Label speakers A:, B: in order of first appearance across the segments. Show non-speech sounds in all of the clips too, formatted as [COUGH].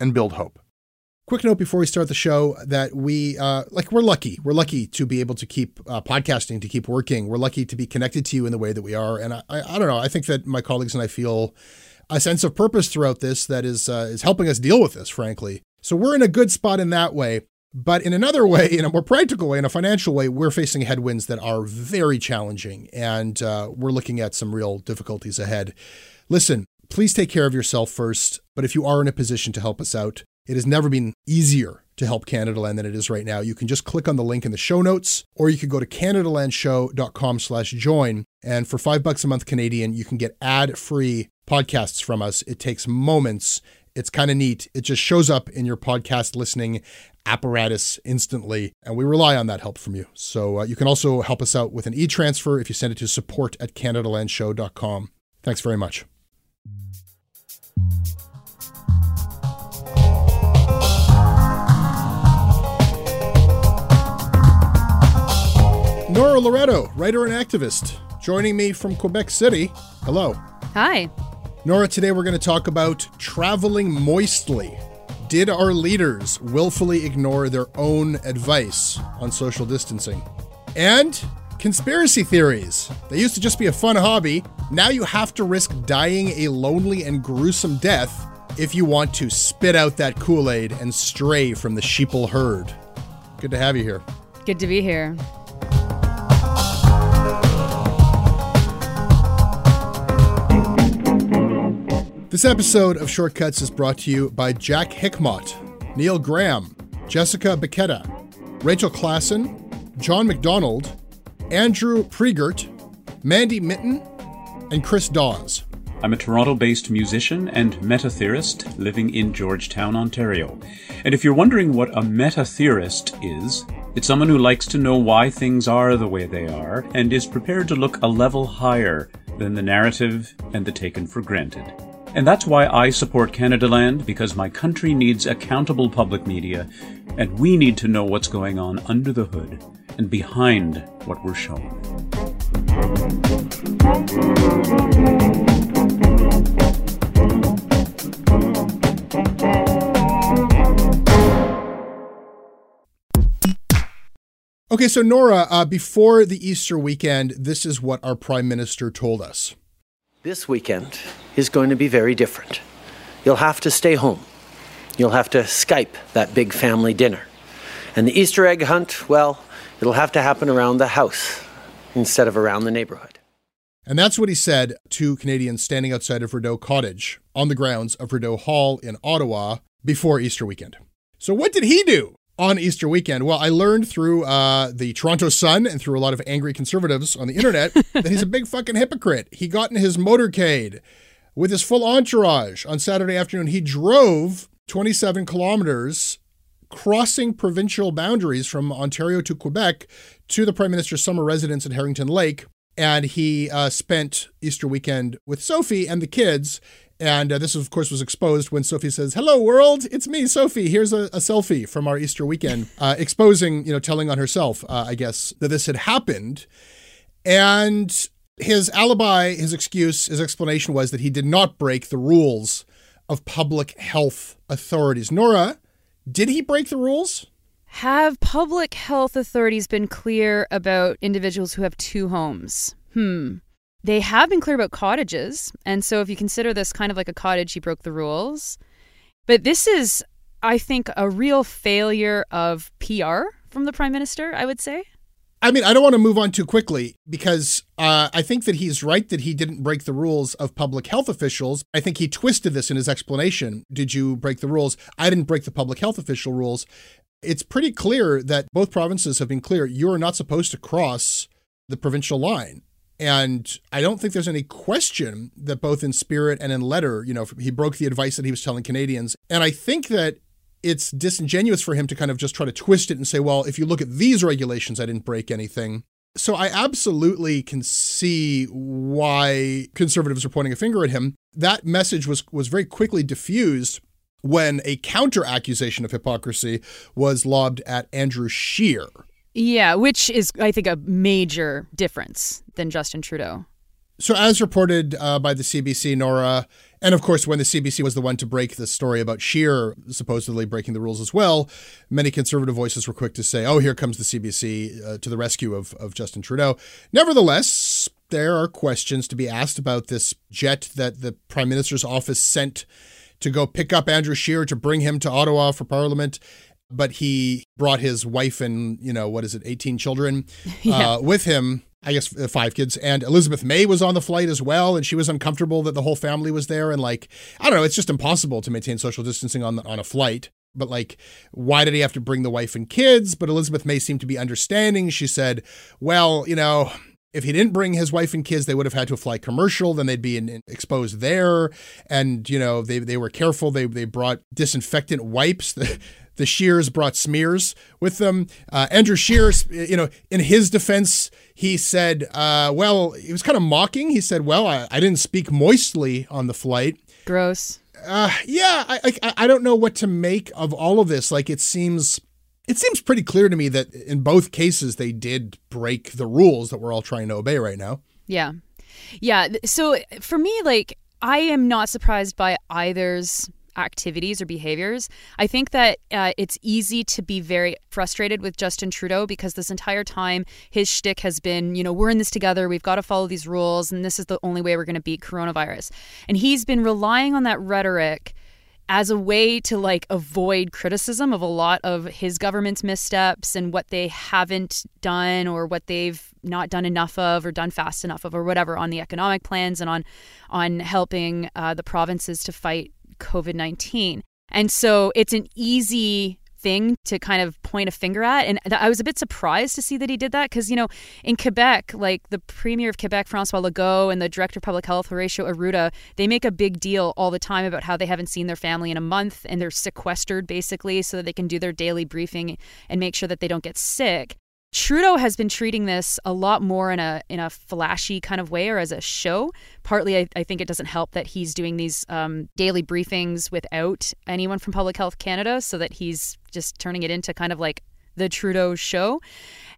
A: and build hope. Quick note before we start the show that we uh, like we're lucky. We're lucky to be able to keep uh, podcasting, to keep working. We're lucky to be connected to you in the way that we are. And I, I, I don't know. I think that my colleagues and I feel a sense of purpose throughout this that is uh, is helping us deal with this. Frankly, so we're in a good spot in that way. But in another way, in a more practical way, in a financial way, we're facing headwinds that are very challenging, and uh, we're looking at some real difficulties ahead. Listen, please take care of yourself first. But if you are in a position to help us out, it has never been easier to help Canadaland than it is right now. You can just click on the link in the show notes, or you can go to canadalandshow.com slash join. And for five bucks a month Canadian, you can get ad-free podcasts from us. It takes moments. It's kind of neat. It just shows up in your podcast listening apparatus instantly, and we rely on that help from you. So uh, you can also help us out with an e-transfer if you send it to support at canadalandshow.com. Thanks very much. Nora Loreto, writer and activist, joining me from Quebec City. Hello.
B: Hi.
A: Nora, today we're going to talk about traveling moistly. Did our leaders willfully ignore their own advice on social distancing? And conspiracy theories. They used to just be a fun hobby. Now you have to risk dying a lonely and gruesome death if you want to spit out that Kool Aid and stray from the sheeple herd. Good to have you here.
B: Good to be here.
A: This episode of Shortcuts is brought to you by Jack Hickmott, Neil Graham, Jessica Becketta, Rachel Klassen, John McDonald, Andrew Pregert, Mandy Mitten, and Chris Dawes.
C: I'm a Toronto based musician and meta theorist living in Georgetown, Ontario. And if you're wondering what a meta theorist is, it's someone who likes to know why things are the way they are and is prepared to look a level higher than the narrative and the taken for granted. And that's why I support Canadaland, because my country needs accountable public media, and we need to know what's going on under the hood and behind what we're showing.
A: Okay, Okay, so Nora, uh, before the Easter weekend, this is what our prime minister told us.
D: This weekend is going to be very different. You'll have to stay home. You'll have to Skype that big family dinner. And the Easter egg hunt, well, it'll have to happen around the house instead of around the neighborhood.
A: And that's what he said to Canadians standing outside of Rideau Cottage on the grounds of Rideau Hall in Ottawa before Easter weekend. So, what did he do on Easter weekend? Well, I learned through uh, the Toronto Sun and through a lot of angry conservatives on the internet [LAUGHS] that he's a big fucking hypocrite. He got in his motorcade with his full entourage on Saturday afternoon. He drove 27 kilometers crossing provincial boundaries from Ontario to Quebec to the Prime Minister's summer residence at Harrington Lake. And he uh, spent Easter weekend with Sophie and the kids. And uh, this, of course, was exposed when Sophie says, Hello, world. It's me, Sophie. Here's a, a selfie from our Easter weekend, [LAUGHS] uh, exposing, you know, telling on herself, uh, I guess, that this had happened. And his alibi, his excuse, his explanation was that he did not break the rules of public health authorities. Nora, did he break the rules?
B: Have public health authorities been clear about individuals who have two homes? Hmm. They have been clear about cottages. And so if you consider this kind of like a cottage, he broke the rules. But this is, I think, a real failure of PR from the prime minister, I would say.
A: I mean, I don't want to move on too quickly because uh, I think that he's right that he didn't break the rules of public health officials. I think he twisted this in his explanation. Did you break the rules? I didn't break the public health official rules. It's pretty clear that both provinces have been clear you are not supposed to cross the provincial line. And I don't think there's any question that both in spirit and in letter, you know, he broke the advice that he was telling Canadians. And I think that it's disingenuous for him to kind of just try to twist it and say, well, if you look at these regulations, I didn't break anything. So I absolutely can see why conservatives are pointing a finger at him. That message was was very quickly diffused when a counter accusation of hypocrisy was lobbed at Andrew Scheer.
B: Yeah, which is, I think, a major difference than Justin Trudeau.
A: So, as reported uh, by the CBC, Nora, and of course, when the CBC was the one to break the story about Scheer supposedly breaking the rules as well, many conservative voices were quick to say, oh, here comes the CBC uh, to the rescue of, of Justin Trudeau. Nevertheless, there are questions to be asked about this jet that the Prime Minister's office sent to go pick up Andrew Scheer to bring him to Ottawa for Parliament. But he brought his wife and, you know, what is it, 18 children [LAUGHS] yeah. uh, with him I guess uh, five kids, and Elizabeth May was on the flight as well, and she was uncomfortable that the whole family was there, and like I don't know, it's just impossible to maintain social distancing on the, on a flight. But like, why did he have to bring the wife and kids? But Elizabeth May seemed to be understanding. She said, "Well, you know." If he didn't bring his wife and kids, they would have had to fly commercial. Then they'd be in, in, exposed there, and you know they they were careful. They they brought disinfectant wipes. [LAUGHS] The, Scheers brought smears with them. Uh, Andrew Scheers, you know, in his defense, he said, uh, well, he was kind of mocking. He said, well, I, I didn't speak moistly on the flight.
B: Gross.
A: Uh, yeah, I, I, I don't know what to make of all of this. Like, it seems it seems pretty clear to me that in both cases they did break the rules that we're all trying to obey right now.
B: Yeah. Yeah. So for me, like, I am not surprised by either's activities or behaviors. I think that uh, it's easy to be very frustrated with Justin Trudeau because this entire time his shtick has been, you know, we're in this together, we've got to follow these rules, and this is the only way we're going to beat coronavirus. And he's been relying on that rhetoric as a way to like avoid criticism of a lot of his government's missteps and what they haven't done or what they've not done enough of or done fast enough of or whatever on the economic plans and on on helping uh, the provinces to fight COVID 19. And so it's an easy thing to kind of point a finger at. And I was a bit surprised to see that he did that because, you know, in Quebec, like the Premier of Quebec, Francois Legault, and the Director of Public Health, Horacio Arruda, they make a big deal all the time about how they haven't seen their family in a month and they're sequestered basically so that they can do their daily briefing and make sure that they don't get sick. Trudeau has been treating this a lot more in a in a flashy kind of way or as a show. Partly, I, I think it doesn't help that he's doing these um, daily briefings without anyone from Public Health Canada, so that he's just turning it into kind of like the Trudeau show.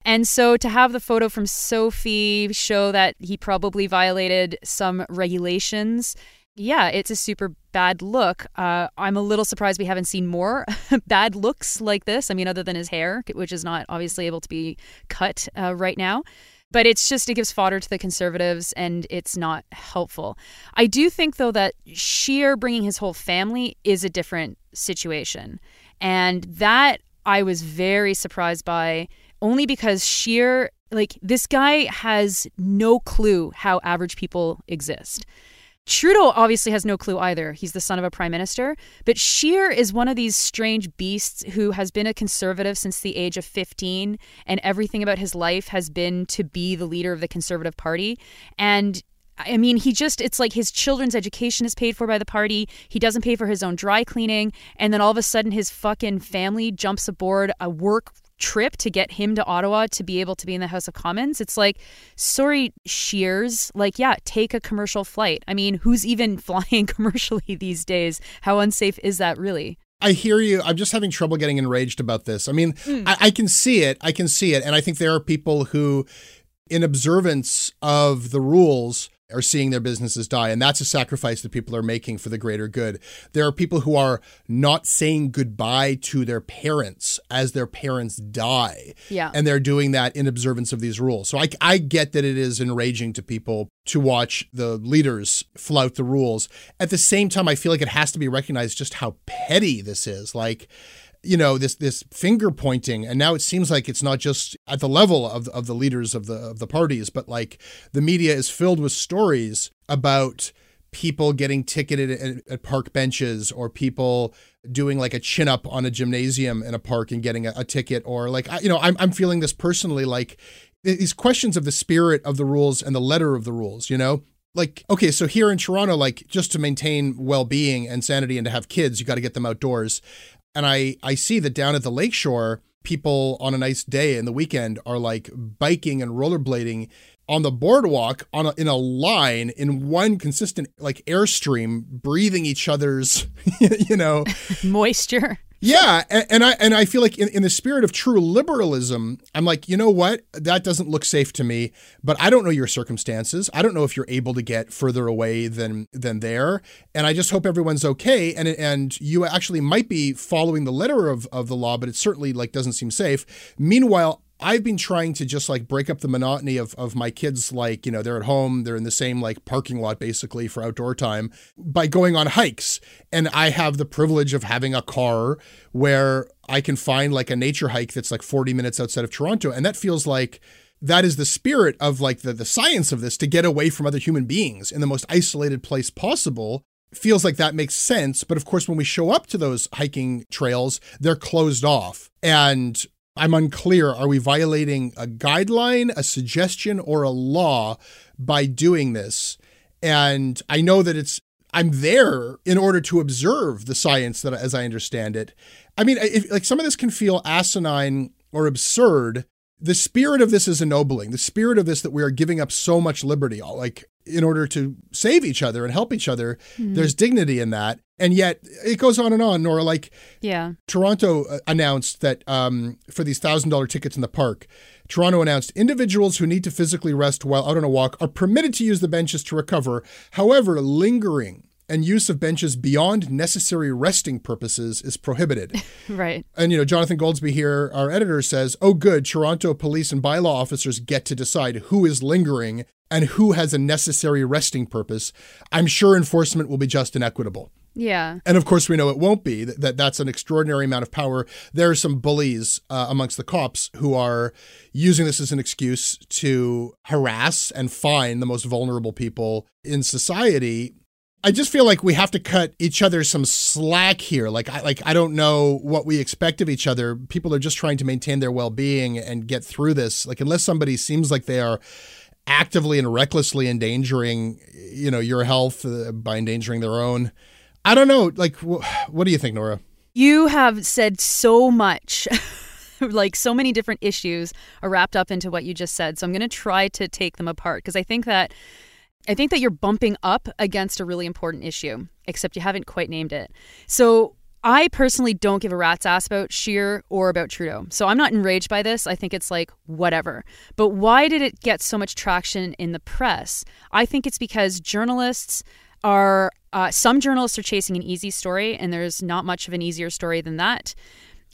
B: And so to have the photo from Sophie show that he probably violated some regulations yeah, it's a super bad look. Uh, I'm a little surprised we haven't seen more [LAUGHS] bad looks like this. I mean, other than his hair, which is not obviously able to be cut uh, right now. But it's just, it gives fodder to the conservatives and it's not helpful. I do think, though, that Scheer bringing his whole family is a different situation. And that I was very surprised by only because Scheer, like, this guy has no clue how average people exist. Trudeau obviously has no clue either. He's the son of a prime minister. But Scheer is one of these strange beasts who has been a conservative since the age of 15, and everything about his life has been to be the leader of the Conservative Party. And I mean, he just, it's like his children's education is paid for by the party. He doesn't pay for his own dry cleaning. And then all of a sudden, his fucking family jumps aboard a work trip to get him to Ottawa to be able to be in the House of Commons. It's like, sorry, Scheers, like, yeah, take a commercial flight. I mean, who's even [LAUGHS] flying commercially these days? How unsafe is that really?
A: I hear you. I'm just having trouble getting enraged about this. I mean, mm. I, I can see it. I can see it. And I think there are people who, in observance of the rules, are seeing their businesses die. And that's a sacrifice that people are making for the greater good. There are people who are not saying goodbye to their parents as their parents die.
B: Yeah.
A: And they're doing that in observance of these rules. So I, I get that it is enraging to people to watch the leaders flout the rules. At the same time, I feel like it has to be recognized just how petty this is. Like, you know this this finger pointing and now it seems like it's not just at the level of of the leaders of the of the parties but like the media is filled with stories about people getting ticketed at, at park benches or people doing like a chin up on a gymnasium in a park and getting a, a ticket or like you know I'm I'm feeling this personally like these questions of the spirit of the rules and the letter of the rules you know? Like okay so here in toronto like just to maintain well-being and sanity and to have kids you got to get them outdoors and I, I see that down at the lakeshore, people on a nice day in the weekend are like biking and rollerblading on the boardwalk on a, in a line in one consistent like airstream breathing each other's [LAUGHS] you know? [LAUGHS]
B: Moisture
A: yeah, and, and, I and I feel like in, in the spirit of true liberalism, I'm like, you know what? That doesn't look safe to me. But I don't know your circumstances. I don't know if you're able to get further away than than there. And I just hope everyone's okay. And and you actually might be following the letter of, of the law, but it certainly like doesn't seem safe. Meanwhile, I've been trying to just like break up the monotony of, of my kids, like, you know, they're at home, they're in the same like parking lot basically for outdoor time by going on hikes. And I have the privilege of having a car where I can find like a nature hike that's like 40 minutes outside of Toronto. And that feels like that is the spirit of like the, the science of this to get away from other human beings in the most isolated place possible feels like that makes sense. But of course, when we show up to those hiking trails, they're closed off. And I'm unclear. Are we violating a guideline, a suggestion, or a law by doing this? And I know that it's, I'm there in order to observe the science that, as I understand it. I mean, if, like some of this can feel asinine or absurd. The spirit of this is ennobling. The spirit of this that we are giving up so much liberty, like in order to save each other and help each other. Mm. There's dignity in that. And yet it goes on and on. Nora, like,
B: yeah,
A: Toronto uh, announced that um, for these thousand dollar tickets in the park, Toronto announced individuals who need to physically rest while out on a walk are permitted to use the benches to recover. However, lingering and use of benches beyond necessary resting purposes is prohibited. [LAUGHS]
B: right.
A: And, you know, Jonathan Goldsbie here, our editor, says, Oh, good, Toronto police and bylaw officers get to decide who is lingering and who has a necessary resting purpose. I'm sure enforcement will be just and equitable.
B: Yeah.
A: And of course, we know it won't be. That that's an extraordinary amount of power. There are some bullies uh, amongst the cops who are using this as an excuse to harass and fine the most vulnerable people in society. I just feel like we have to cut each other some slack here. Like I like I don't know what we expect of each other. People are just trying to maintain their well-being and get through this. Like unless somebody seems like they are actively and recklessly endangering, you know, your health uh, by endangering their own. I don't know. Like, wh- what do you think, Nora?
B: You have said so much. [LAUGHS] like so many different issues are wrapped up into what you just said. So I'm going to try to take them apart because I think that I think that you're bumping up against a really important issue, except you haven't quite named it. So I personally don't give a rat's ass about Scheer or about Trudeau. So I'm not enraged by this. I think it's like, whatever. But why did it get so much traction in the press? I think it's because journalists are uh, some journalists are chasing an easy story, and there's not much of an easier story than that.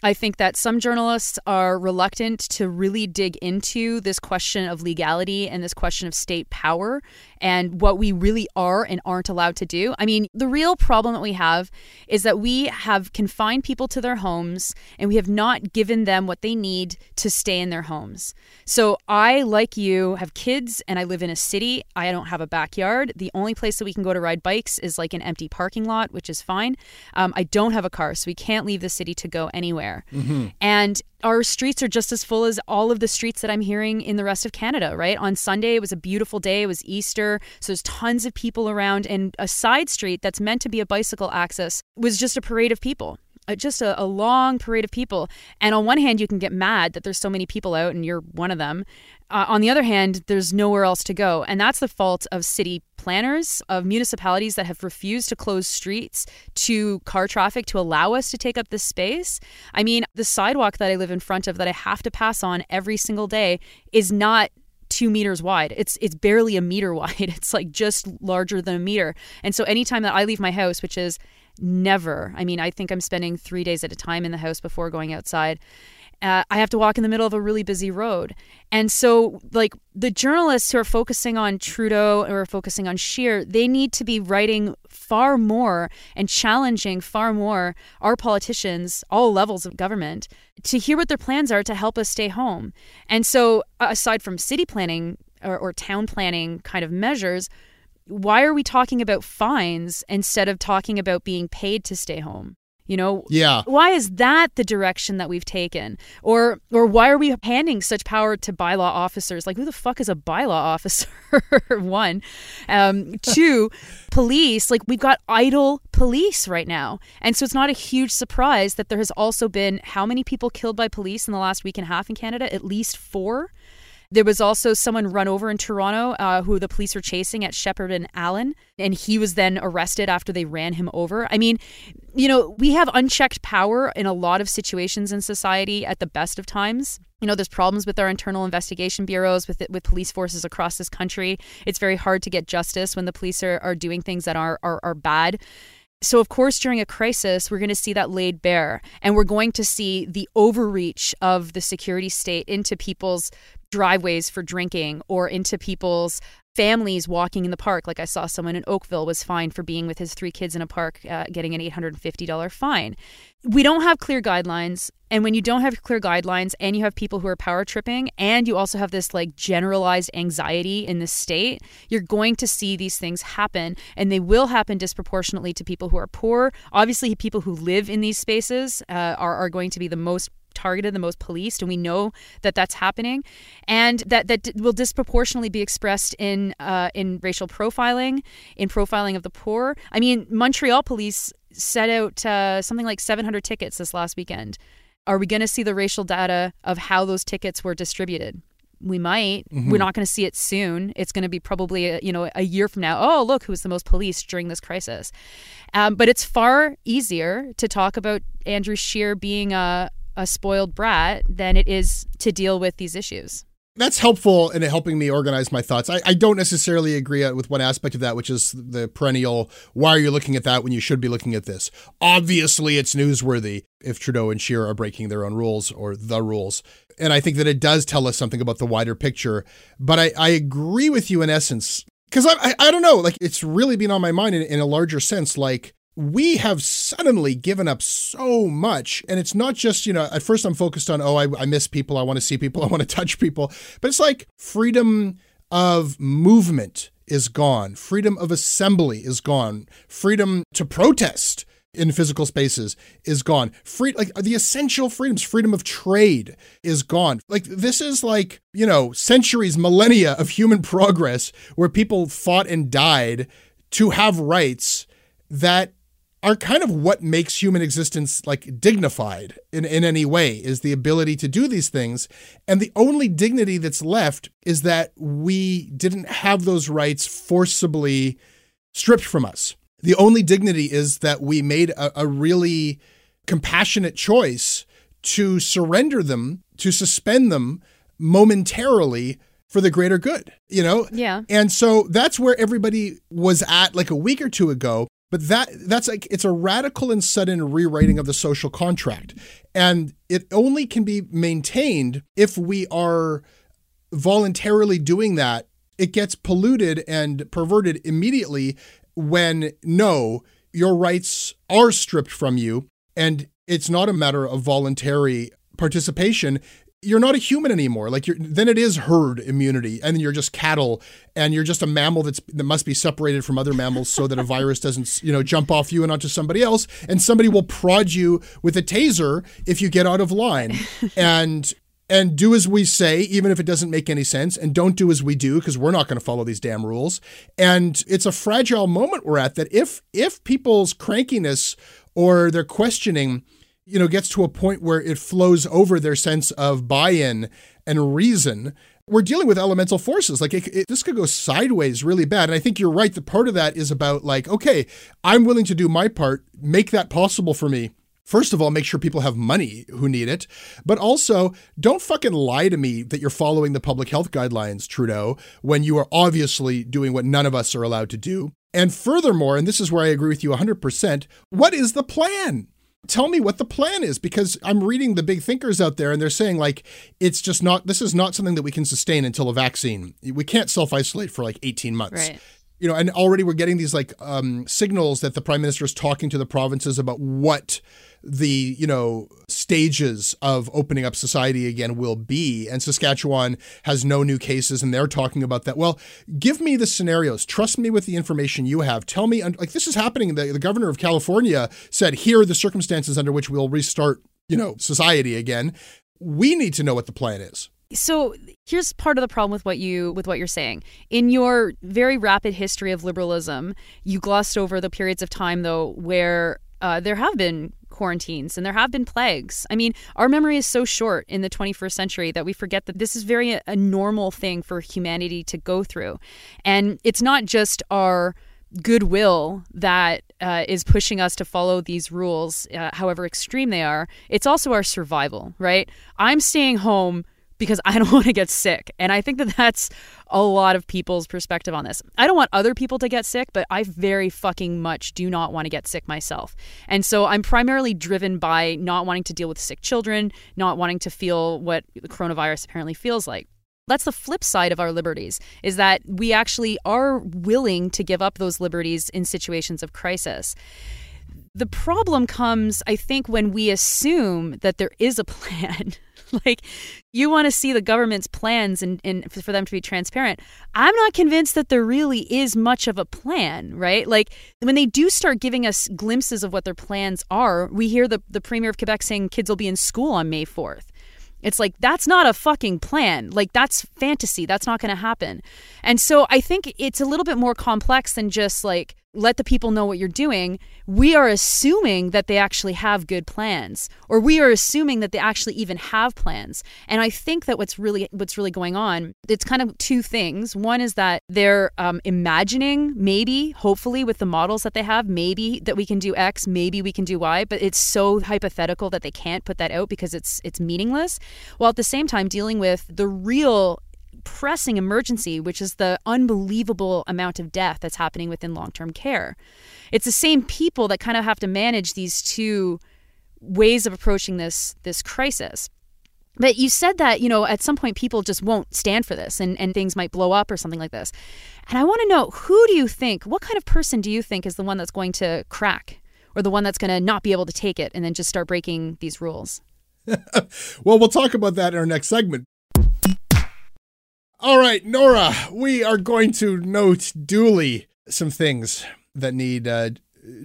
B: I think that some journalists are reluctant to really dig into this question of legality and this question of state power and what we really are and aren't allowed to do. I mean, the real problem that we have is that we have confined people to their homes and we have not given them what they need to stay in their homes. So, I, like you, have kids and I live in a city. I don't have a backyard. The only place that we can go to ride bikes is like an empty parking lot, which is fine. Um, I don't have a car, so we can't leave the city to go anywhere Mm-hmm. And our streets are just as full as all of the streets that I'm hearing in the rest of Canada, right? On Sunday, it was a beautiful day. It was Easter. So there's tons of people around. And a side street that's meant to be a bicycle access was just a parade of people. Just a, a, long parade of people. And on one hand, you can get mad that there's so many people out and you're one of them. Uh, on the other hand, there's nowhere else to go. And that's the fault of city planners, of municipalities that have refused to close streets to car traffic to allow us to take up this space. I mean, the sidewalk that I live in front of that I have to pass on every single day is not two meters wide. It's it's barely a meter [LAUGHS] wide. It's like just larger than a meter. And so anytime that I leave my house, which is never. I mean, I think I'm spending three days at a time in the house before going outside. Uh, I have to walk in the middle of a really busy road. And so, like, the journalists who are focusing on Trudeau or focusing on Scheer, they need to be writing far more and challenging far more our politicians, all levels of government, to hear what their plans are to help us stay home. And so, aside from city planning or, or town planning kind of measures, why are we talking about fines instead of talking about being paid to stay home? You know,
A: yeah.
B: Why is that the direction that we've taken, or or why are we handing such power to bylaw officers? Like, who the fuck is a bylaw [LAUGHS] officer? One, um, [LAUGHS] two, police. Like, we've got idle police right now, and so it's not a huge surprise that there has also been how many people killed by police in the last week and a half in Canada? At least four. There was also someone run over in Toronto uh, who the police were chasing at Sheppard and Allen, and he was then arrested after they ran him over. I mean, you know, we have unchecked power in a lot of situations in society at the best of times. You know, there's problems with our internal investigation bureaus, with with police forces across this country. It's very hard to get justice when the police are, are doing things that are, are, are bad. So, of course, during a crisis, we're going to see that laid bare, and we're going to see the overreach of the security state into people's driveways for drinking or into people's families walking in the park. Like I saw someone in Oakville was fined for being with his three kids in a park, uh, getting an $850 fine. We don't have clear guidelines. And when you don't have clear guidelines and you have people who are power tripping and you also have this like generalized anxiety in the state, you're going to see these things happen and they will happen disproportionately to people who are poor. Obviously, people who live in these spaces uh, are, are going to be the most targeted, the most policed, and we know that that's happening, and that that will disproportionately be expressed in uh, in racial profiling, in profiling of the poor. I mean, Montreal police set out uh, something like 700 tickets this last weekend. Are we going to see the racial data of how those tickets were distributed? we might mm-hmm. we're not going to see it soon it's going to be probably a, you know a year from now oh look who was the most policed during this crisis um, but it's far easier to talk about andrew scheer being a, a spoiled brat than it is to deal with these issues.
A: That's helpful in helping me organize my thoughts. I, I, don't necessarily agree with one aspect of that, which is the perennial why are you looking at that when you should be looking at this? Obviously, it's newsworthy if Trudeau and Scheer are breaking their own rules or the rules. And I think that it does tell us something about the wider picture. But I, I agree with you in essence because I, I, I don't know like it's really been on my mind in, in a larger sense like we have suddenly given up so much. And it's not just, you know, at first I'm focused on, oh, I, I miss people, I want to see people, [LAUGHS] I want to touch people. But it's like freedom of movement is gone, freedom of assembly is gone, freedom to protest in physical spaces is gone. Free like the essential freedoms, freedom of trade is gone. Like this is like, you know, centuries, millennia of human [LAUGHS] progress where people fought and died to have rights that are kind of what makes human existence like dignified in, in any way is the ability to do these things. And the only dignity that's left is that we didn't have those rights forcibly stripped from us. The only dignity is that we made a, a really compassionate choice to surrender them, to suspend them momentarily for the greater good, you know?
B: Yeah.
A: And so that's where everybody was at like a week or two ago. But that that's like it's a radical and sudden rewriting of the social contract. And it only can be maintained if we are voluntarily doing that. It gets polluted and perverted immediately when no, your rights are stripped from you and it's not a matter of voluntary participation you're not a human anymore. Like you're, then it is herd immunity, and you're just cattle, and you're just a mammal that's that must be separated from other mammals so that a virus doesn't, you know, jump off you and onto somebody else, and somebody will prod you with a taser if you get out of line, [LAUGHS] and and do as we say, even if it doesn't make any sense, and don't do as we do because we're not going to follow these damn rules. And it's a fragile moment we're at that if if people's crankiness or their questioning you know, gets to a point where it flows over their sense of buy-in and reason. We're dealing with elemental forces. Like it, it, this could go sideways really bad. And I think you're right. The part of that is about like, okay, I'm willing to do my part, make that possible for me. First of all, make sure people have money who need it, but also don't fucking lie to me that you're following the public health guidelines, Trudeau, when you are obviously doing what none of us are allowed to do. And furthermore, and this is where I agree with you 100%, what is the plan? Tell me what the plan is because I'm reading the big thinkers out there and they're saying like it's just not this is not something that we can sustain until a vaccine. We can't self-isolate for like 18 months.
B: Right.
A: You know, and already we're getting these like um, signals that the prime minister is talking to the provinces about what the you know stages of opening up society again will be. And Saskatchewan has no new cases and they're talking about that. Well give me the scenarios. Trust me with the information you have. Tell me like this is happening. The, the governor of California said here are the circumstances under which we'll restart you know society again. We need to know what the plan is
B: so here's part of the problem with what you with what you're saying. In your very rapid history of liberalism, you glossed over the periods of time though where uh, there have been quarantines and there have been plagues. I mean, our memory is so short in the 21st century that we forget that this is very a, a normal thing for humanity to go through. And it's not just our goodwill that uh, is pushing us to follow these rules, uh, however extreme they are. It's also our survival, right? I'm staying home because I don't [LAUGHS] want to get sick. And I think that that's a lot of people's perspective on this. I don't want other people to get sick, but I very fucking much do not want to get sick myself. And so I'm primarily driven by not wanting to deal with sick children, not wanting to feel what the coronavirus apparently feels like. That's the flip side of our liberties is that we actually are willing to give up those liberties in situations of crisis. The problem comes, I think, when we assume that there is a [LAUGHS] plan. [LAUGHS] like you want to see the government's plans and, and for them to be transparent. I'm not convinced that there really is much of a plan, right? Like when they do start giving us glimpses of what their plans are, we hear the, the Premier of Quebec saying kids will be in school on May 4th. It's like, that's not a fucking plan. Like, that's fantasy. That's not going to happen. And so I think it's a little bit more complex than just like, let the people know what you're doing, we are assuming that they actually have good plans, or we are assuming that they actually even have plans. And I think that what's really what's really going on, it's kind of two things. One is that they're um, imagining, maybe, hopefully, with the models that they have, maybe that we can do X, maybe we can do Y, but it's so hypothetical that they can't put that out because it's it's meaningless. While at the same time dealing with the real pressing emergency, which is the unbelievable amount of death that's happening within long term care. It's the same people that kind of have to manage these two ways of approaching this this crisis. But you said that, you know, at some point people just won't stand for this and, and things might blow up or something like this. And I want to know who do you think, what kind of person do you think is the one that's going to crack or the one that's going to not be able to take it and then just start breaking these rules? [LAUGHS]
A: well, we'll talk about that in our next segment. All right, Nora, we are going to note duly some things that need uh,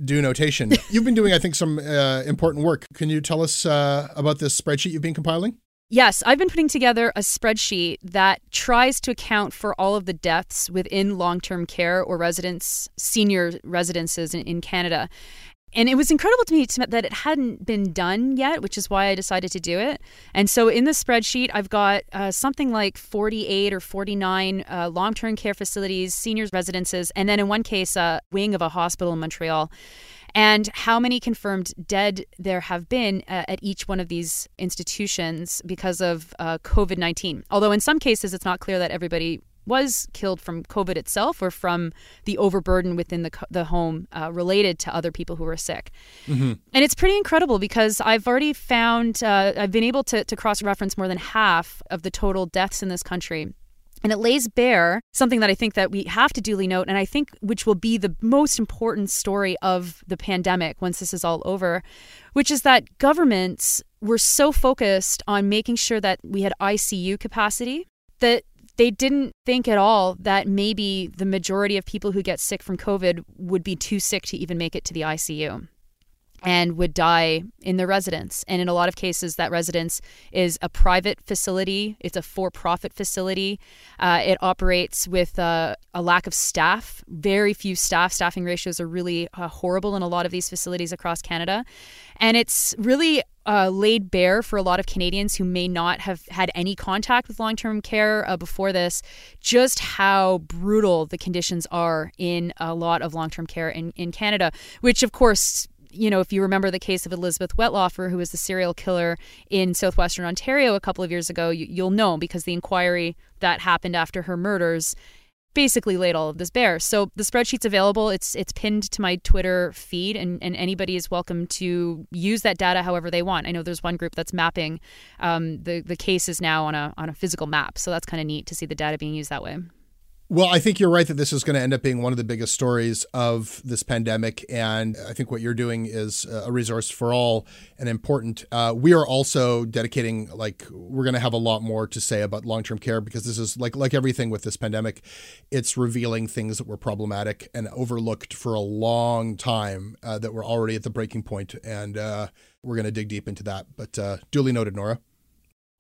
A: due notation. [LAUGHS] You've been doing, I think, some uh, important work. Can you tell us uh, about this spreadsheet you've been compiling?
B: Yes, I've been putting together a spreadsheet that tries to account for all of the deaths within long term care or residence, senior residences in, in Canada. And it was incredible to me that it hadn't been done yet, which is why I decided to do it. And so in the spreadsheet, I've got uh, something like 48 or 49 uh, long term care facilities, seniors residences, and then in one case, a wing of a hospital in Montreal. and how many confirmed dead there have been uh, at each one of these institutions because of uh, COVID 19. Although in some cases, it's not clear that everybody was killed from COVID itself or from the overburden within the, the home uh, related to other people who were sick. Mm-hmm. And it's pretty incredible because I've already found, uh, I've been able to, to cross reference more than half of the total deaths in this country. And it lays bare something that I think that we have to duly note, and I think which will be the most important story of the pandemic once this is all over, which is that governments were so focused on making sure that we had ICU capacity that they didn't think at all that maybe the majority of people who get sick from COVID would be too sick to even make it to the ICU and would die in the residence. And in a lot of cases, that residence is a private facility, it's a for profit facility. Uh, it operates with uh, a lack of staff, very few staff. Staffing ratios are really uh, horrible in a lot of these facilities across Canada. And it's really uh, laid bare for a lot of Canadians who may not have had any contact with long term care uh, before this, just how brutal the conditions are in a lot of long term care in, in Canada, which, of course, you know, if you remember the case of Elizabeth Wettlaufer, who was the serial killer in southwestern Ontario a couple of years ago, you, you'll know because the inquiry that happened after her murders basically laid all of this bare. So the spreadsheet's available. It's it's pinned to my Twitter feed, and, and anybody is welcome to use that data however they want. I know there's one group that's mapping um, the the cases now on a on a physical map, so that's kind of neat to see the data being used that way.
A: Well, I think you're right that this is going to end up being one of the biggest stories of this pandemic. And I think what you're doing is a resource for all and important. Uh, we are also dedicating, like, we're going to have a lot more to say about long term care because this is like, like everything with this pandemic, it's revealing things that were problematic and overlooked for a long time uh, that were already at the breaking point. And uh, we're going to dig deep into that. But uh, duly noted, Nora.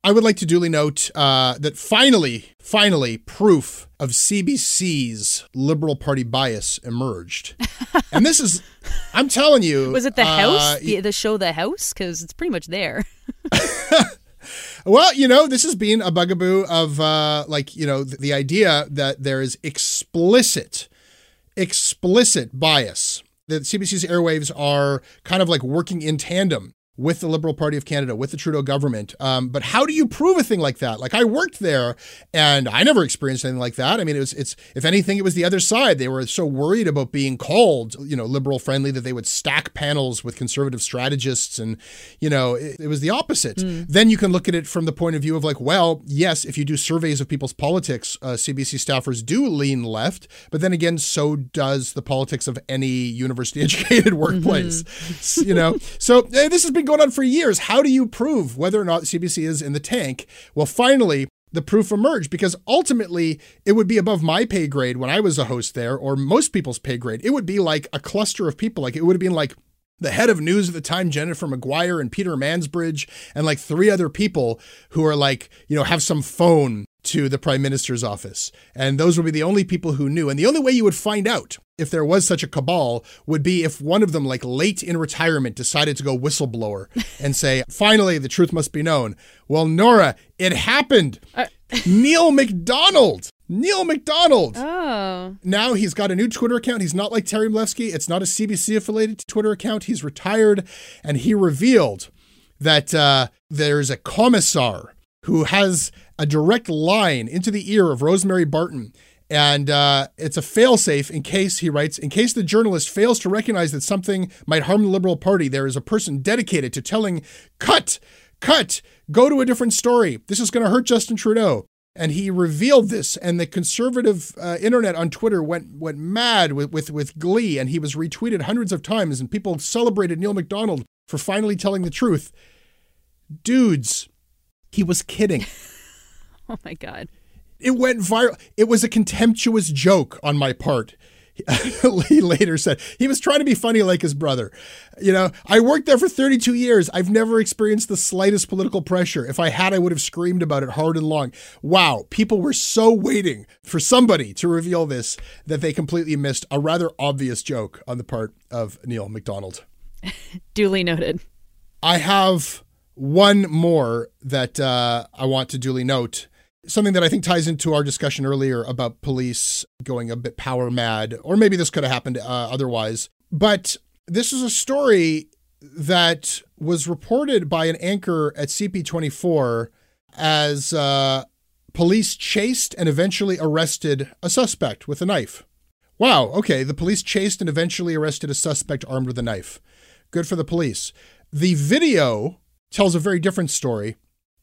A: I would like to duly note uh, that finally, finally, proof of CBC's Liberal Party bias emerged. [LAUGHS] and this is, I'm telling you.
B: Was it The uh, House? The, the show The House? Because it's pretty much there. [LAUGHS]
A: well, you know, this has been a bugaboo of, uh, like, you know, the, the idea that there is explicit, explicit bias that CBC's airwaves are kind of like working in tandem with the Liberal Party of Canada, with the Trudeau government. Um, but how do you prove a thing like that? Like I worked there, and I never experienced anything like that. I mean, it was it's if anything, it was the other side. They were so worried about being called, you know, liberal friendly that they would stack panels with conservative strategists, and you know, it, it was the opposite. Mm. Then you can look at it from the point of view of like, well, yes, if you do surveys of people's politics, uh, CBC staffers do lean left, but then again, so does the politics of any university [LAUGHS] educated workplace. Mm-hmm. you know, so uh, this has been been going on for years. How do you prove whether or not CBC is in the tank? Well, finally, the proof emerged because ultimately it would be above my pay grade when I was a host there, or most people's pay grade. It would be like a cluster of people. Like it would have been like the head of news at the time, Jennifer McGuire and Peter Mansbridge, and like three other people who are like, you know, have some phone to the prime minister's office. And those would be the only people who knew. And the only way you would find out if there was such a cabal would be if one of them, like late in retirement, decided to go whistleblower [LAUGHS] and say, finally, the truth must be known. Well, Nora, it happened. Uh- [LAUGHS] Neil Macdonald. Neil Macdonald.
B: Oh.
A: Now he's got a new Twitter account. He's not like Terry Milewski. It's not a CBC affiliated Twitter account. He's retired and he revealed that uh, there's a commissar who has a direct line into the ear of Rosemary Barton. And uh, it's a failsafe in case, he writes, in case the journalist fails to recognize that something might harm the Liberal Party, there is a person dedicated to telling, cut, cut, go to a different story. This is going to hurt Justin Trudeau. And he revealed this, and the conservative uh, internet on Twitter went went mad with, with, with glee, and he was retweeted hundreds of times, and people celebrated Neil Macdonald for finally telling the truth. Dudes, he was kidding. [LAUGHS]
B: oh my God.
A: It went viral. It was a contemptuous joke on my part. [LAUGHS] he later said he was trying to be funny like his brother. You know, I worked there for 32 years. I've never experienced the slightest political pressure. If I had, I would have screamed about it hard and long. Wow, people were so waiting for somebody to reveal this that they completely missed a rather obvious joke on the part of Neil Macdonald. [LAUGHS]
B: Duly noted.
A: I have one more that uh, I want to duly note something that I think ties into our discussion earlier about police going a bit power mad, or maybe this could have happened uh, otherwise. But This is a story that was reported by an anchor at CP24 as uh, police chased and eventually arrested a suspect with a knife. Wow, okay, the police chased and eventually arrested a suspect armed with a knife. Good for the police. The video tells a very different story.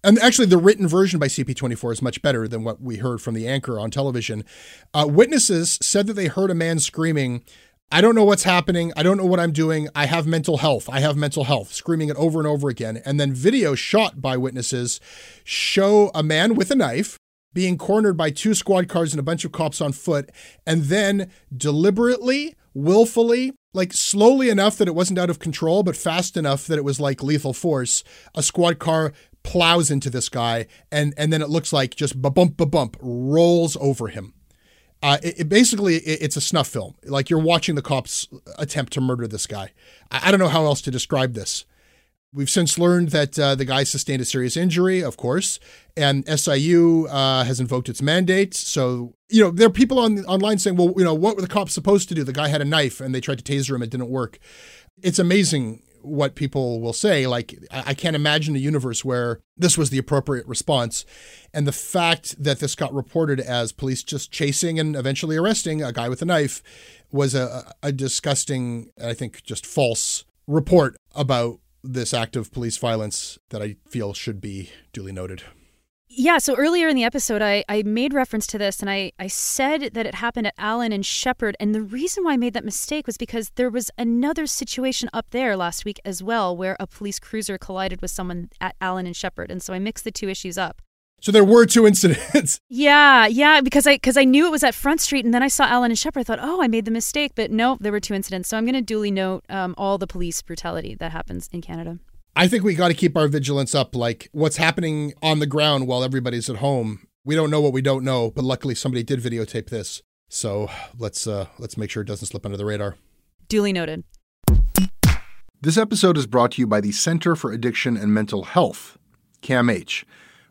A: And actually, the written version by CP24 is much better than what we heard from the anchor on television. Uh, witnesses said that they heard a man screaming, I don't know what's happening. I don't know what I'm doing. I have mental health. I have mental health, screaming it over and over again. And then video shot by witnesses show a man with a knife being cornered by two squad cars and a bunch of cops on foot, and then deliberately, willfully, like slowly enough that it wasn't out of control, but fast enough that it was like lethal force, a squad car plows into this guy, and and then it looks like just ba bump ba bump rolls over him. Uh, it, it basically it, it's a snuff film. Like you're watching the cops attempt to murder this guy. I, I don't know how else to describe this. We've since learned that uh, the guy sustained a serious injury, of course, and SIU uh, has invoked its mandate. So, you know, there are people on online saying, well, you know, what were the cops supposed to do? The guy had a knife and they tried to taser him. It didn't work. It's amazing what people will say. Like, I can't imagine a universe where this was the appropriate response. And the fact that this got reported as police just chasing and eventually arresting a guy with a knife was a, a disgusting, I think, just false report about this act of police violence that I feel should be duly noted.
B: Yeah, so earlier in the episode, I, I made reference to this and I, I said that it happened at Allen and Sheppard. And the reason why I made that mistake was because there was another situation up there last week as well where a police cruiser collided with someone at Allen and Sheppard. And so I mixed the two issues up.
A: So there were two incidents. [LAUGHS]
B: yeah, yeah, because I because I knew it was at Front Street, and then I saw Allen and Sheppard. I thought, oh, I made the mistake, but no, there were two incidents. So I'm going to duly note um, all the police brutality that happens in Canada.
A: I think we got to keep our vigilance up. Like what's happening on the ground while everybody's at home. We don't know what we don't know, but luckily somebody did videotape this. So let's uh, let's make sure it doesn't slip under the radar.
B: Duly noted.
E: This episode is brought to you by the Center for Addiction and Mental Health, CAMH.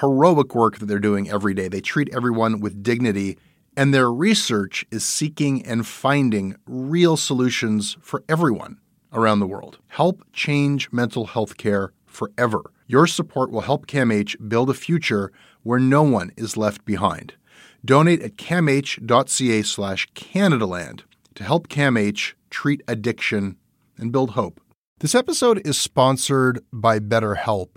E: heroic work that they're doing every day. They treat everyone with dignity, and their research is seeking and finding real solutions for everyone around the world. Help change mental health care forever. Your support will help CAMH build a future where no one is left behind. Donate at camh.ca slash Canadaland to help CAMH treat addiction and build hope. This episode is sponsored by BetterHelp.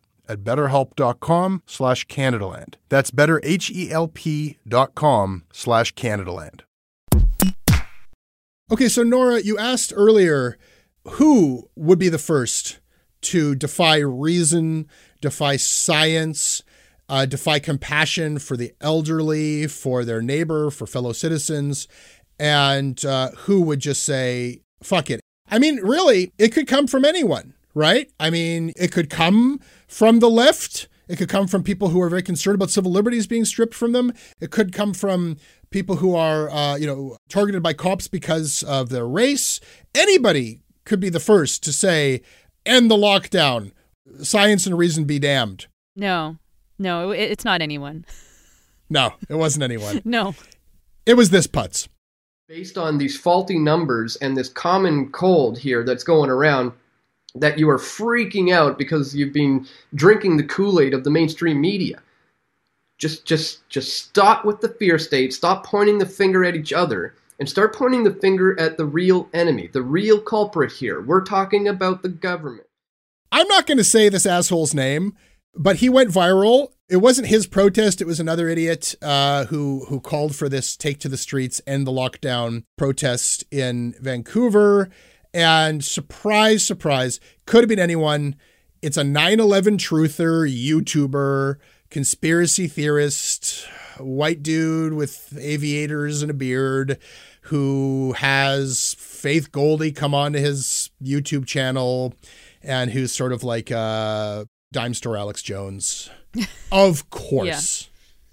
E: at betterhelp.com slash Canadaland. That's betterhelp.com slash Canadaland.
A: Okay, so Nora, you asked earlier who would be the first to defy reason, defy science, uh, defy compassion for the elderly, for their neighbor, for fellow citizens, and uh, who would just say, fuck it. I mean, really, it could come from anyone, right? I mean, it could come from the left. It could come from people who are very concerned about civil liberties being stripped from them. It could come from people who are, uh, you know, targeted by cops because of their race. Anybody could be the first to say, end the lockdown. Science and reason be damned.
B: No, No, it's not anyone. [LAUGHS]
A: No, it wasn't anyone. [LAUGHS]
B: no.
A: It was this putz.
F: Based on these faulty numbers and this common cold here that's going around, that you are freaking out because you've been drinking the Kool-Aid of the mainstream media. Just just just stop with the fear state, stop pointing the finger at each other and start pointing the finger at the real enemy, the real culprit here. We're talking about the government.
A: I'm not going to say this asshole's name, but he went viral. It wasn't his protest; it was another idiot uh, who who called for this take to the streets, end the lockdown protest in Vancouver. And surprise, surprise, could have been anyone. It's a 9 11 truther, YouTuber, conspiracy theorist, white dude with aviators and a beard who has Faith Goldy come on to his YouTube channel and who's sort of like uh, dime store Alex Jones. [LAUGHS] of course.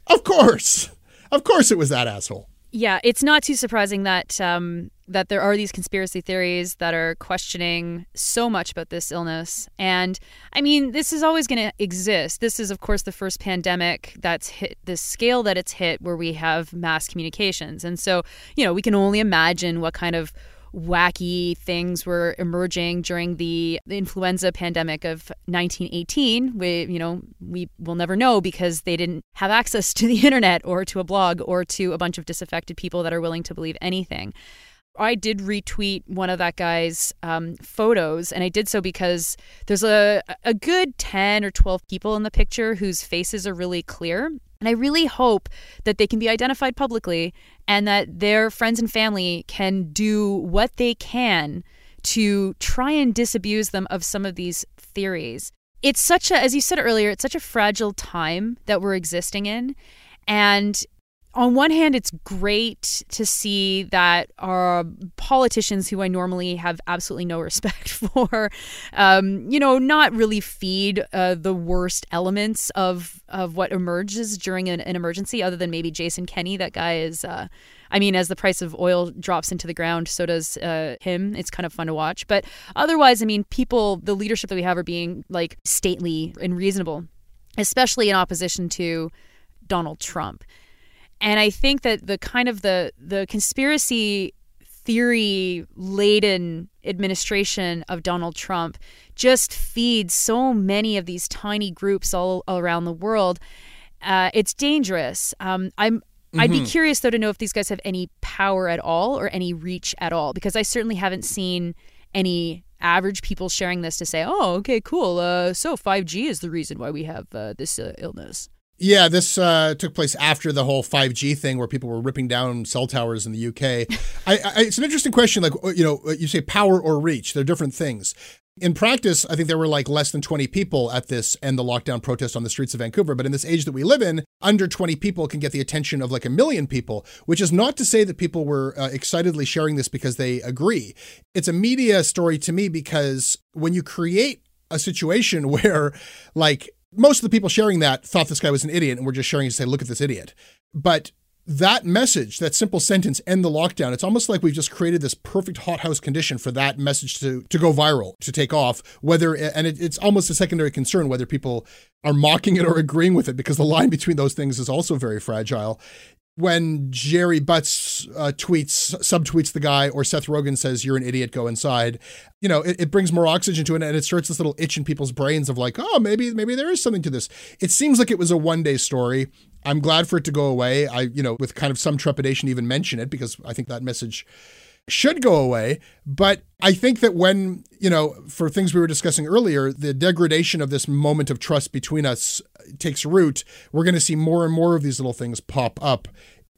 A: Yeah. Of course. Of course it was that asshole.
B: Yeah, it's not too surprising that um, that there are these conspiracy theories that are questioning so much about this illness. And I mean, this is always going to exist. This is, of course, the first pandemic that's hit this scale that it's hit where we have mass communications. And so, you know, we can only imagine what kind of wacky things were emerging during the, the, influenza pandemic of 1918 we you know we will never know because they didn't have access to the [LAUGHS] internet or to a blog or to a bunch of disaffected people that are willing to believe anything I did retweet one of that guy's um, photos, and I did so because there's a a good ten or twelve people in the picture whose faces are really clear, and I really hope that they can be identified publicly and that their friends and family can do what they can to try and disabuse them of some of these theories. It's such a, as you said earlier, it's such a fragile time that we're existing in. And on one hand, it's great to see that our politicians, who I normally have absolutely no [LAUGHS] respect for, um, you know, not really feed uh, the worst elements of of what emerges during an, an, emergency, other than maybe Jason Kenney. That guy is. Uh, I mean, as the price of oil drops into the ground, so does uh, him. It's kind of fun to watch. But otherwise, I mean, people, the leadership that we have are being like stately and reasonable, especially in opposition to Donald Trump. And I think that the kind of the the conspiracy theory laden administration of Donald Trump just feeds so many of these tiny groups all, around the world. Uh, it's dangerous. Um, I'm Mm-hmm. I'd be mm-hmm. curious though to know if these guys have any power at all or any reach at all because I certainly haven't seen any average people sharing this to say, "Oh, okay, cool. Uh, so 5G is the reason why we have uh, this uh, illness."
A: Yeah, this uh, took place after the whole 5G thing where people were ripping down cell towers in the UK. I, I, it's an interesting question. Like, you know, you say power or reach, they're different things. In practice, I think there were like less than 20 people at this end the lockdown protest on the streets of Vancouver. But in this age that we live in, under 20 people can get the attention of like a million people, which is not to say that people were uh, excitedly sharing this because they agree. It's a media story to me because when you create a situation [LAUGHS] where like most of the people sharing that thought this guy was an idiot and were just sharing to say, look at this idiot. But that message, that simple sentence, end the lockdown, it's almost like we've just created this perfect hothouse condition for that message to, to go viral, to take off, whether, and it, it's almost a secondary concern whether people are mocking it or agreeing with it because the line between those things is also very fragile when Gerry Butts uh, tweets, subtweets the guy, or Seth Rogen says, You're an idiot, go inside, you know, it, it, brings more oxygen to it and it starts this little itch in people's brains of like, oh, maybe, maybe there is something to this. It seems like it was a one day story. I'm glad for it to go away. I, you know, with kind of some trepidation, even mention it because I think that message should go away. But I think that when, you know, for things we were discussing earlier, the degradation of this moment of trust between us uh, takes root, we're going to see more and more of these little things pop up.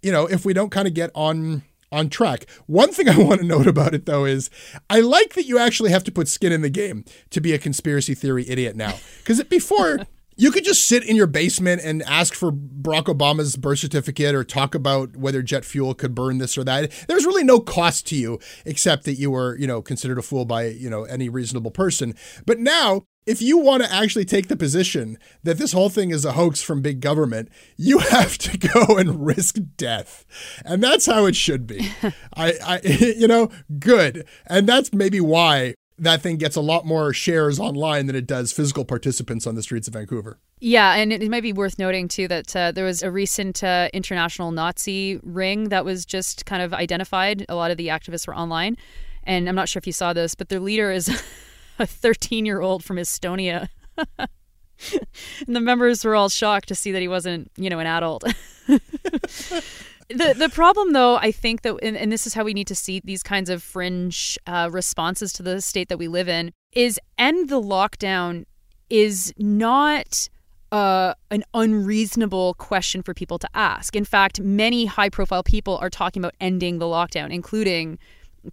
A: You know, if we don't kind of get on on track. One thing [LAUGHS] I want to note about it though is I like that you actually have to put skin in the game to be a conspiracy theory idiot now. Because before you could just sit in your basement and ask for Barack Obama's birth certificate or talk about whether jet fuel could burn this or that. There's really no cost to you except that you were, you know, considered a fool by, you know, any reasonable person. But now if you want to actually take the position that this whole thing is a hoax from big government, you [LAUGHS] have to go and risk death. And that's how it should be. [LAUGHS] I, I, [LAUGHS] you know, good. And that's maybe why that thing gets a lot more shares online than it does physical participants on the streets of Vancouver.
B: Yeah, and it might be worth noting too that uh, there was a recent uh, international Nazi ring that was just kind of identified. A lot of the activists were online, and I'm not sure if you saw this, but their leader is [LAUGHS] a 13 year old from Estonia. [LAUGHS] and the members were all shocked to see that he wasn't, you know, an adult. [LAUGHS] the the problem though i think that and, and, this is how we need to see these kinds of fringe uh, responses to the state that we live in is end the lockdown is not uh, an unreasonable question for people to ask in fact many high profile people are talking about ending the lockdown including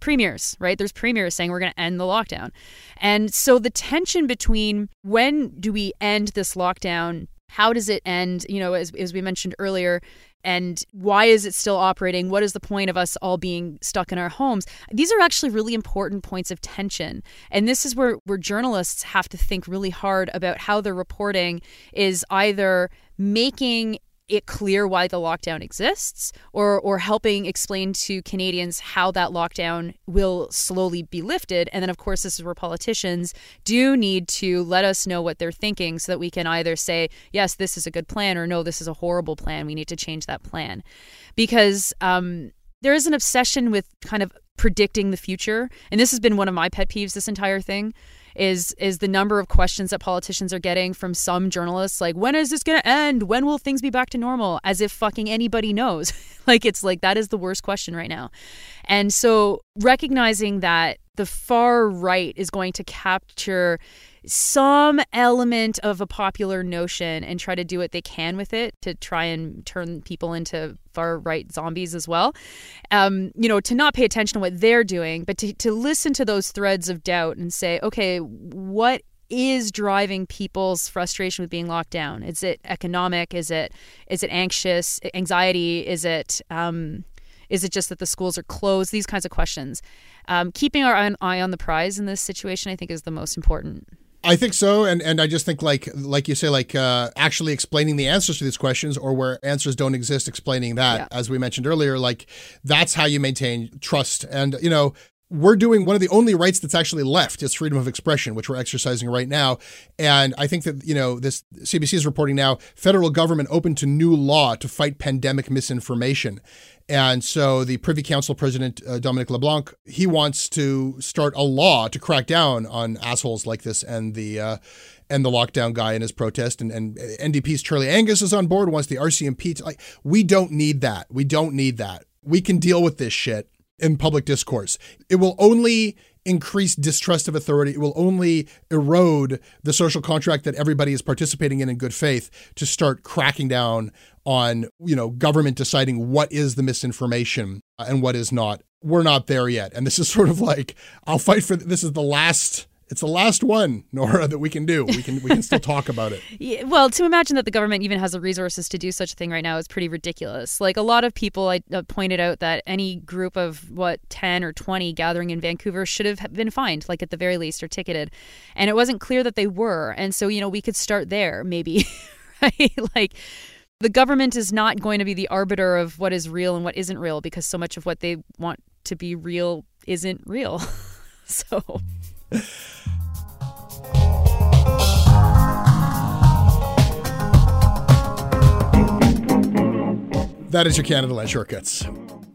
B: premiers, right? There's premiers saying we're going to end the lockdown. And so the tension between when do we end this lockdown? How does it end? You know, as, as we mentioned earlier, and why is it still operating? What is the point of us all being stuck in our homes? These are actually really important points of tension. And this is where, where journalists have to think really hard about how their reporting is either making it clear why the lockdown exists or or helping explain to Canadians how that lockdown will slowly be lifted. And then of course this is where politicians do need to let us know what they're thinking so that we can either say yes this is a good plan or no this is a horrible plan. We need to change that plan. Because um, there is an obsession with kind of predicting the future. And this has been one of my pet peeves this entire thing is is the number of questions that politicians are getting from some journalists like when is this going to end? When will things be back to normal? As if fucking anybody knows. [LAUGHS] Like it's like that is the worst question right now. And so recognizing that the far right is going to capture some element of a popular notion and try to do what they can with it to try and turn people into far right zombies as well. Um, you know, to not pay attention to what they're doing, but to, to listen to those threads of doubt and say, okay, what is driving people's frustration with being locked down? Is it economic? Is it is it anxious anxiety? Is it um, is it just that the schools are closed? These kinds of questions. Um, keeping our eye on the prize in this situation, I think, is the most important.
A: I think so, and and I just think like like you say, like uh, actually explaining the answers to these questions, or where answers don't exist, explaining that, yeah. as we mentioned earlier, like that's how you maintain trust. And you know, we're doing one of the only rights that's actually left is freedom of expression, which we're exercising right now. And I think that, you know, this CBC is reporting now federal government open to new law to fight pandemic misinformation. And so the Privy Council President, uh, Dominic LeBlanc, he wants to start a law to crack down on assholes like this and the uh, and the lockdown guy in his protest. And, and NDP's Charlie Angus is on board, wants the RCMP to like, we don't need that. We don't need that. We can deal with this shit in public discourse. It will only increase distrust of authority. It will only erode the social contract that everybody is participating in in good faith to start cracking down on, you know, government deciding what is the misinformation and what is not. We're not there yet. And this is sort of like I'll fight for this is the last it's the last one, [LAUGHS] Nora, that we can do. We can we can still talk about it. [LAUGHS]
B: Yeah, well, to imagine that the government even has the resources to do such a thing right now is pretty ridiculous. Like a lot of people, I uh, pointed out that any group of what ten or twenty gathering in Vancouver should have been fined, like at the very least, or ticketed, and it wasn't clear that they were. And so you know we could start there, maybe, [LAUGHS] right? like the government is not going to be the arbiter of what is real and what isn't real because so much of what they want to be real isn't real. so.
A: That is your Canadaland Shortcuts.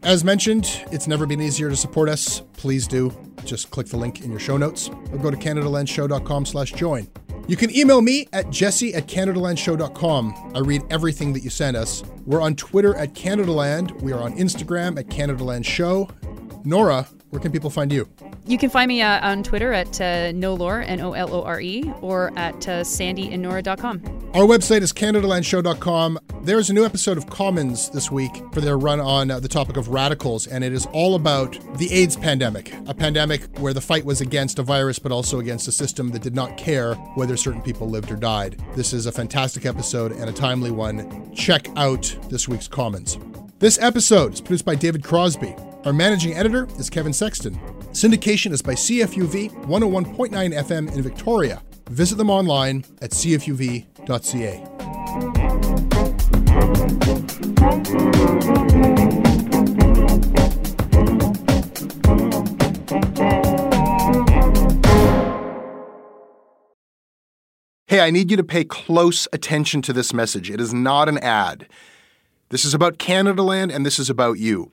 A: As mentioned, it's never been easier to support us. Please do. Just click the link in your show notes or go to CanadaLandShow.com slash join. You can email me at jesse at CanadaLandShow.com. I read everything that you send us. We're on Twitter at CanadaLand. We are on Instagram at CanadaLandShow. Nora, where can people find you?
B: You can find me uh, on Twitter at uh, Nolore, N O L O R E, or at uh, sandyandnora.com.
A: Our website is CanadaLandShow.com. There's a new episode of Commons this week for their run on uh, the topic of radicals, and it is all about the AIDS pandemic, a pandemic where the fight was against a virus, but also against a system that did not care whether certain people lived or died. This is a fantastic episode and a timely one. Check out this week's Commons. This episode is produced by David Crosby. Our managing editor is Kevin Sexton. Syndication is by CFUV 101.9 FM in Victoria. Visit them online at cfuv.ca. Hey, I need you to pay close attention to this message. It is not an ad. This is about Canadaland and this is about you.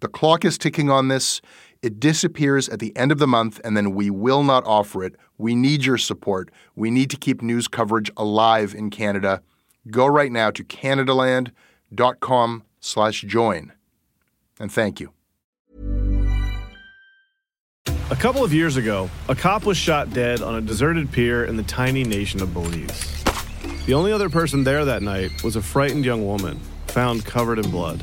A: The clock is ticking on this. It disappears at the end of the month, and then we will not offer it. We need your support. We need to keep news coverage alive in Canada. Go right now to canadaland.com slash join. And thank you.
G: A couple of years ago, a cop was shot dead on a deserted pier in the tiny nation of Belize. The only other person there that night was a frightened young woman, found covered in blood.